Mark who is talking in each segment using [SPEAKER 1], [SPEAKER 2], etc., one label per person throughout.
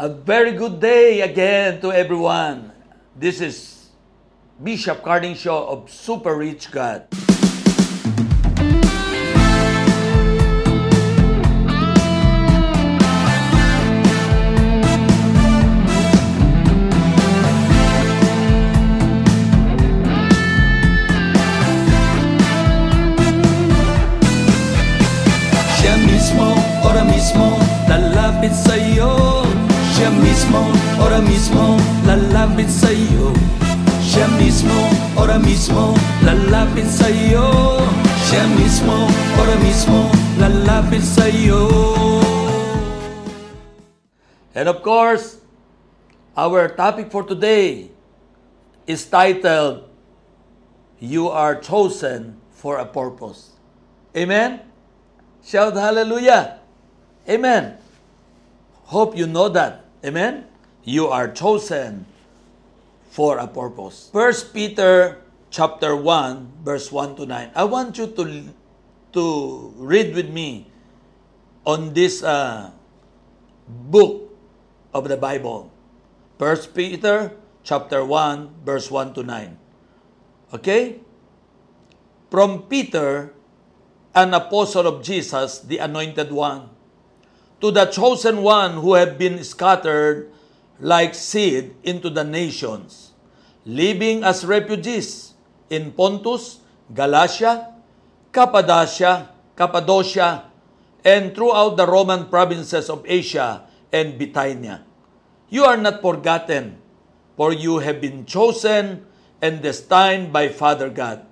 [SPEAKER 1] A very good day again to everyone. This is Bishop Carding Show of Super Rich God.
[SPEAKER 2] Lalapit sa'yo Siya mismo, ora mismo, lalapit sa'yo Siya mismo, ora mismo, lalapit sa'yo
[SPEAKER 1] And of course, our topic for today is titled You Are Chosen for a Purpose. Amen? Shout hallelujah. Amen. Hope you know that. Amen? You are chosen for a purpose. First Peter chapter 1 verse 1 to 9. I want you to to read with me on this uh, book of the Bible. First Peter chapter 1 verse 1 to 9. Okay? From Peter, an apostle of Jesus, the anointed one, to the chosen one who have been scattered like seed into the nations, living as refugees in Pontus, Galatia, Cappadocia, Cappadocia, and throughout the Roman provinces of Asia and Bithynia. You are not forgotten, for you have been chosen and destined by Father God.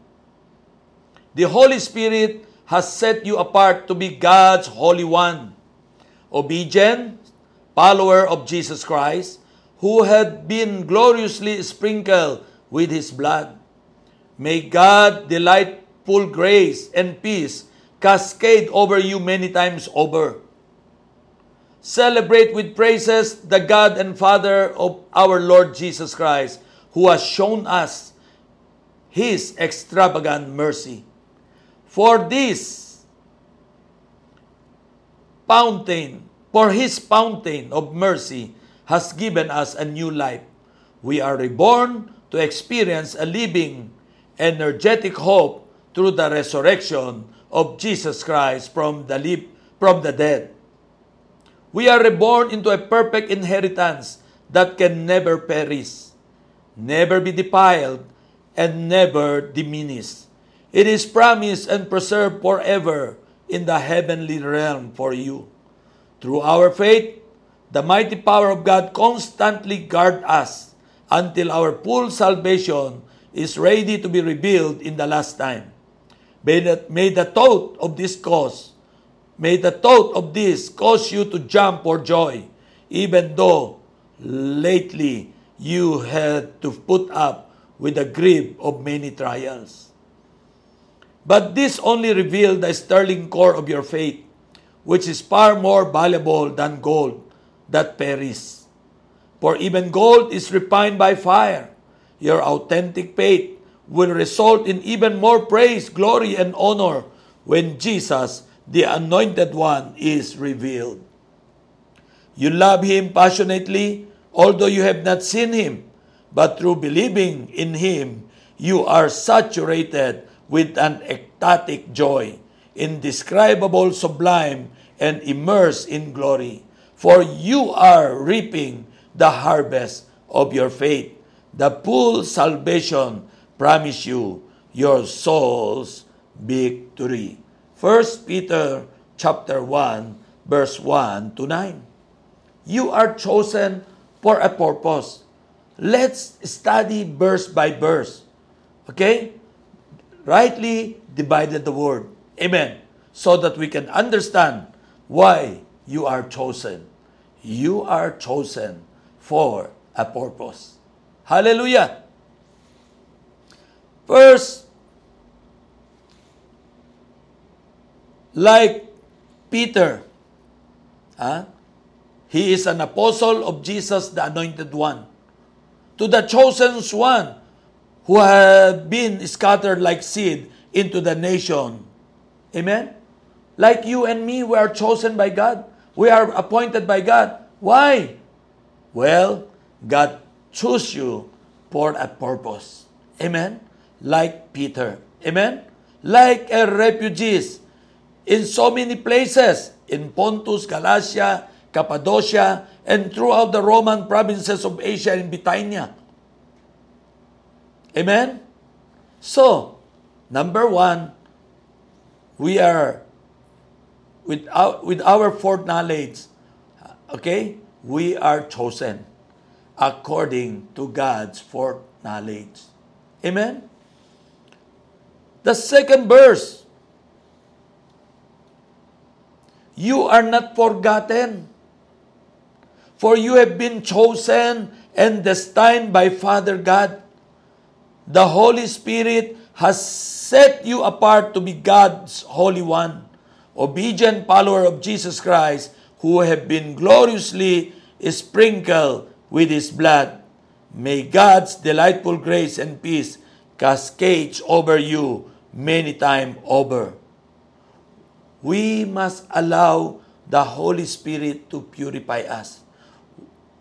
[SPEAKER 1] The Holy Spirit has set you apart to be God's Holy One, obedient follower of Jesus Christ, who had been gloriously sprinkled with His blood. May God delightful grace and peace cascade over you many times over. Celebrate with praises the God and Father of our Lord Jesus Christ, who has shown us His extravagant mercy. For this fountain, for His fountain of mercy has given us a new life. We are reborn to experience a living, energetic hope through the resurrection of Jesus Christ from the, li- from the dead. We are reborn into a perfect inheritance that can never perish, never be defiled, and never diminish. It is promised and preserved forever in the heavenly realm for you. Through our faith, the mighty power of God constantly guard us until our full salvation is ready to be revealed in the last time. May the, may the thought of this cause, may the thought of this cause you to jump for joy, even though lately you had to put up with the grief of many trials. But this only revealed the sterling core of your faith, which is far more valuable than gold that perishes. For even gold is refined by fire. Your authentic faith will result in even more praise, glory, and honor when Jesus, the Anointed One, is revealed. You love Him passionately, although you have not seen Him, but through believing in Him, you are saturated with an ecstatic joy, indescribable, sublime, and immersed in glory. For you are reaping the harvest of your faith, the full salvation promise you your soul's victory. 1 Peter chapter 1 verse 1 to 9. You are chosen for a purpose. Let's study verse by verse. Okay? Rightly divided the word. Amen. So that we can understand why you are chosen. You are chosen for a purpose. Hallelujah. First, like Peter, huh? he is an apostle of Jesus, the anointed one. To the chosen one who have been scattered like seed into the nation. Amen? Like you and me, we are chosen by God. We are appointed by God. Why? Well, God chose you for a purpose. Amen? Like Peter. Amen? Like a refugees in so many places in Pontus, Galatia, Cappadocia, and throughout the Roman provinces of Asia and Bithynia. Amen? So, number one, we are with our, with our foreknowledge, okay, we are chosen according to God's foreknowledge. Amen? The second verse, you are not forgotten, for you have been chosen and destined by Father God. The Holy Spirit has set you apart to be God's Holy One obedient follower of Jesus Christ who have been gloriously sprinkled with His blood. May God's delightful grace and peace cascade over you many times over. We must allow the Holy Spirit to purify us.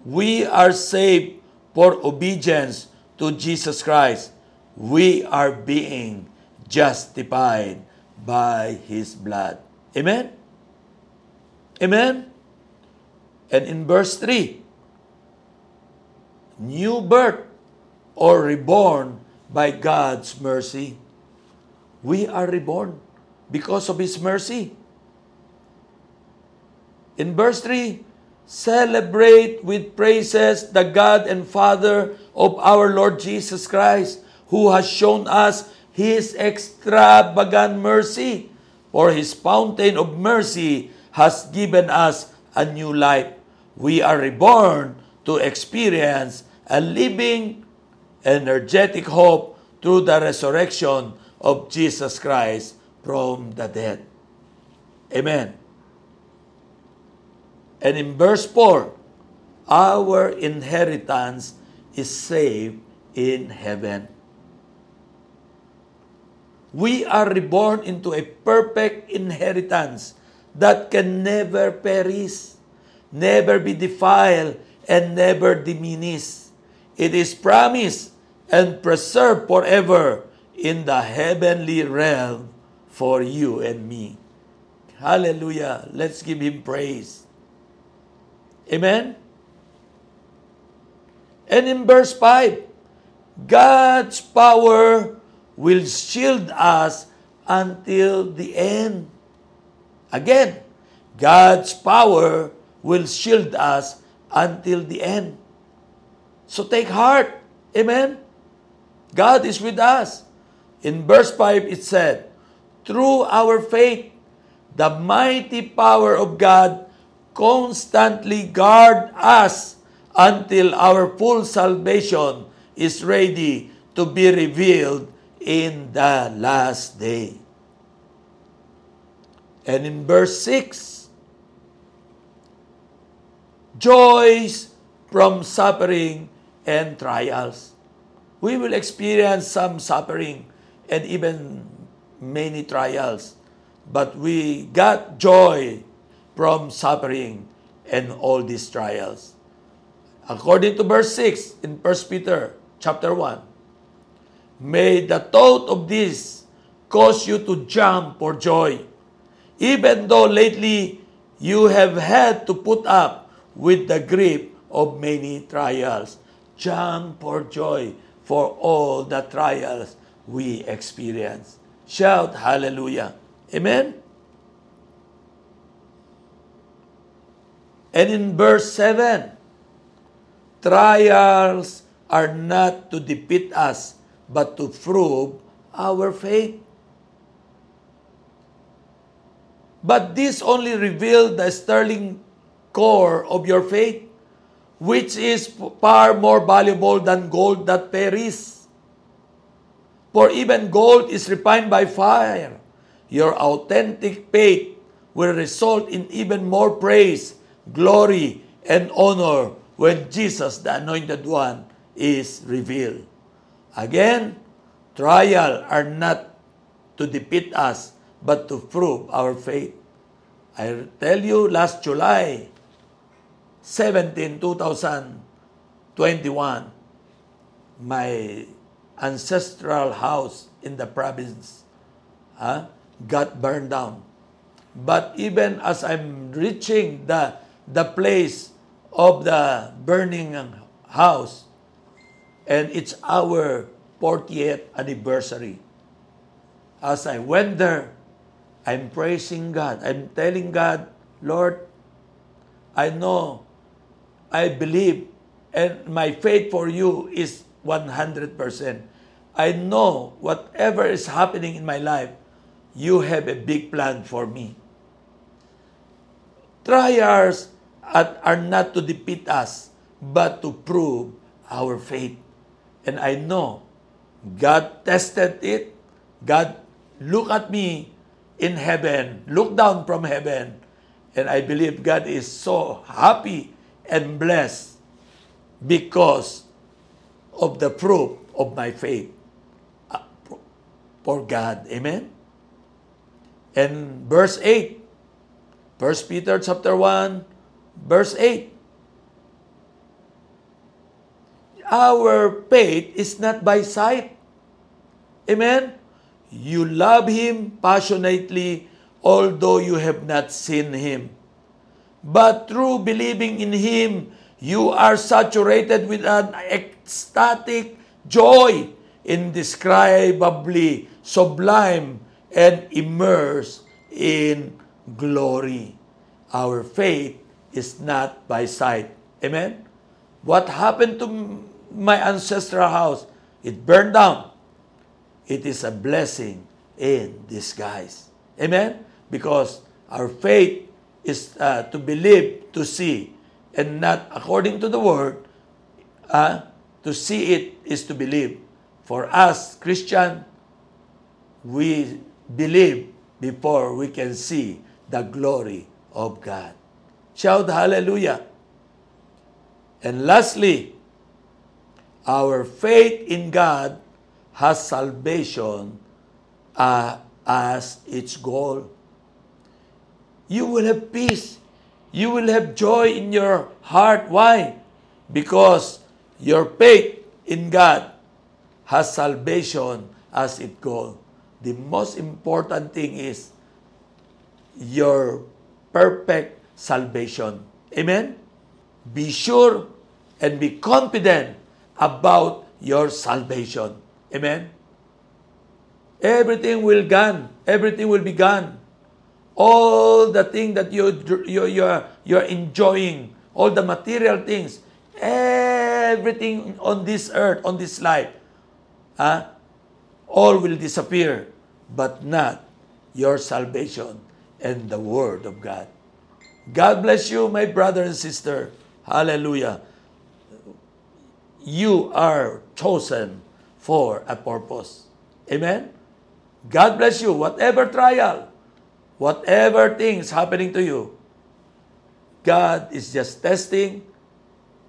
[SPEAKER 1] We are saved for obedience to Jesus Christ. We are being justified by His blood. Amen? Amen? And in verse 3, new birth or reborn by God's mercy. We are reborn because of His mercy. In verse 3, celebrate with praises the God and Father of our Lord Jesus Christ, who has shown us His extravagant mercy for His fountain of mercy has given us a new life. We are reborn to experience a living, energetic hope through the resurrection of Jesus Christ from the dead. Amen. And in verse 4, our inheritance is saved in heaven. We are reborn into a perfect inheritance that can never perish, never be defiled, and never diminish. It is promised and preserved forever in the heavenly realm for you and me. Hallelujah. Let's give Him praise. Amen? And in verse 5, God's power will shield us until the end. Again, God's power will shield us until the end. So take heart. Amen? God is with us. In verse 5, it said, Through our faith, the mighty power of God constantly guard us until our full salvation is ready to be revealed in the last day. And in verse 6, joys from suffering and trials. We will experience some suffering and even many trials, but we got joy from suffering and all these trials. According to verse 6 in 1 Peter chapter 1, May the thought of this cause you to jump for joy, even though lately you have had to put up with the grief of many trials. Jump for joy for all the trials we experience. Shout hallelujah. Amen? And in verse 7, trials are not to defeat us, but to prove our faith. But this only revealed the sterling core of your faith, which is far more valuable than gold that perishes. For even gold is refined by fire. Your authentic faith will result in even more praise, glory, and honor when Jesus, the Anointed One, is revealed. Again, trial are not to defeat us, but to prove our faith. I tell you, last July, 17, 2021, my ancestral house in the province uh, got burned down. But even as I'm reaching the, the place of the burning house, and it's our 40th anniversary. As I went there, I'm praising God. I'm telling God, Lord, I know, I believe, and my faith for you is 100%. I know whatever is happening in my life, you have a big plan for me. Trials are not to defeat us, but to prove our faith. And I know God tested it. God look at me in heaven, look down from heaven, and I believe God is so happy and blessed because of the proof of my faith uh, for God. Amen? And verse 8, 1 Peter chapter 1, verse 8, our faith is not by sight. Amen? You love Him passionately, although you have not seen Him. But through believing in Him, you are saturated with an ecstatic joy, indescribably sublime, and immersed in glory. Our faith is not by sight. Amen? What happened to my ancestral house, it burned down. It is a blessing in disguise. Amen? Because our faith is uh, to believe, to see, and not according to the word. Uh, to see it is to believe. For us, Christian, we believe before we can see the glory of God. Shout hallelujah. And lastly, our faith in God has salvation uh, as its goal. You will have peace. You will have joy in your heart. Why? Because your faith in God has salvation as its goal. The most important thing is your perfect salvation. Amen? Be sure and be confident about your salvation. Amen? Everything will gone. Everything will be gone. All the thing that you you you're, you're enjoying, all the material things, everything on this earth, on this life, huh, all will disappear, but not your salvation and the Word of God. God bless you, my brother and sister. Hallelujah you are chosen for a purpose. Amen? God bless you. Whatever trial, whatever things happening to you, God is just testing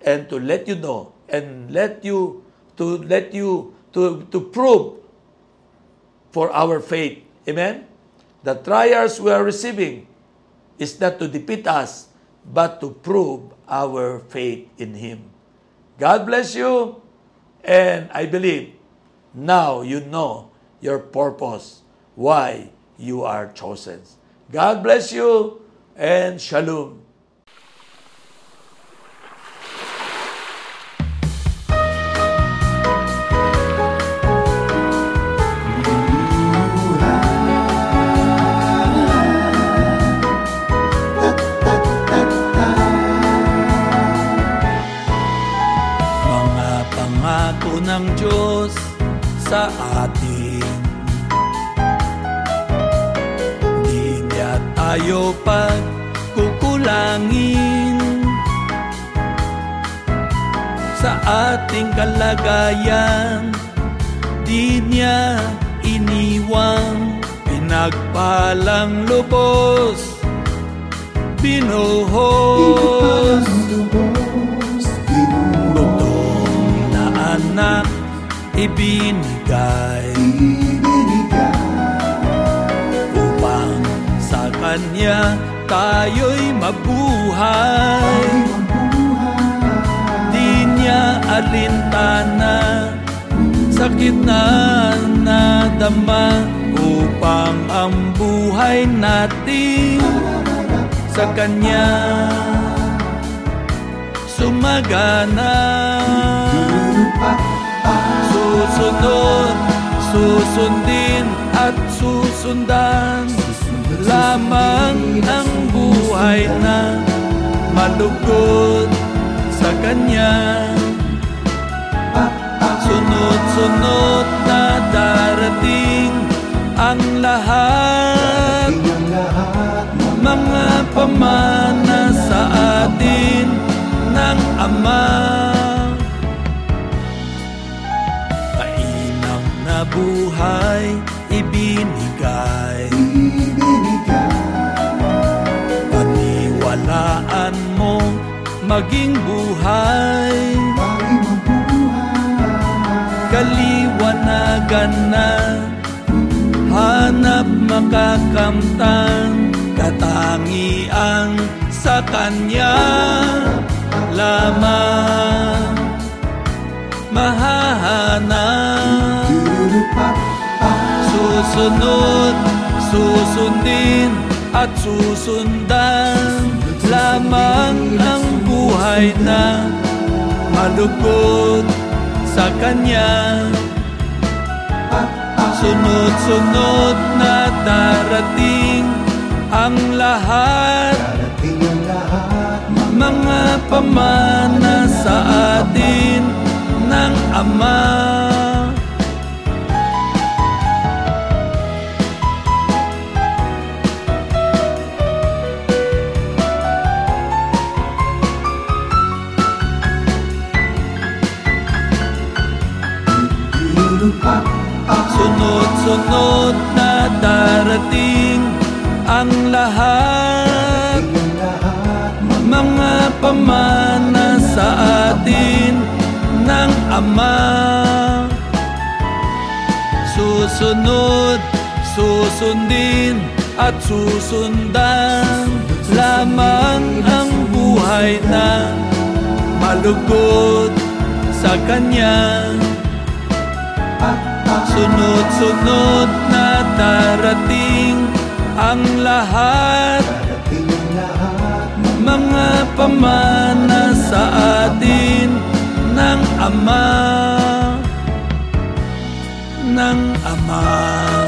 [SPEAKER 1] and to let you know and let you to let you to to prove for our faith. Amen? The trials we are receiving is not to defeat us, but to prove our faith in Him. God bless you. And I believe now you know your purpose, why you are chosen. God bless you and shalom.
[SPEAKER 2] Sa atin. Di niya tayo pagkukulangin. Sa ating kalagayan Di niya iniwang Pinagpalang lubos Binuhos ibinigay. Upang sa Kanya tayo'y mabuhay. Alintana Sakit na nadama Upang ang buhay natin Sa Kanya. Sumagana Susunod, susundin at susundan. Lamang ang buhay na malugod sa Kanya. Sunod-sunod na darating ang lahat. Mga pamana sa atin ng Ama buhay ibinigay. Paniwalaan mo maging buhay. Kaliwanagan na Hanap makakamtang Katangian sa Kanya. Lamang Mahahanap Susunod, susundin at susundan Lamang ang buhay na malugod sa Kanya. Sunod-sunod na darating ang lahat Mga pamana sa atin ng Ama Sunod-sunod na darating ang lahat. Mga pamana sa atin ng Ama. Susunod, susundin at susundan Lamang ang buhay na malugod sa Kanya Sunod-sunod na darating ang lahat. Mga pamana sa atin ng Ama. Ng Ama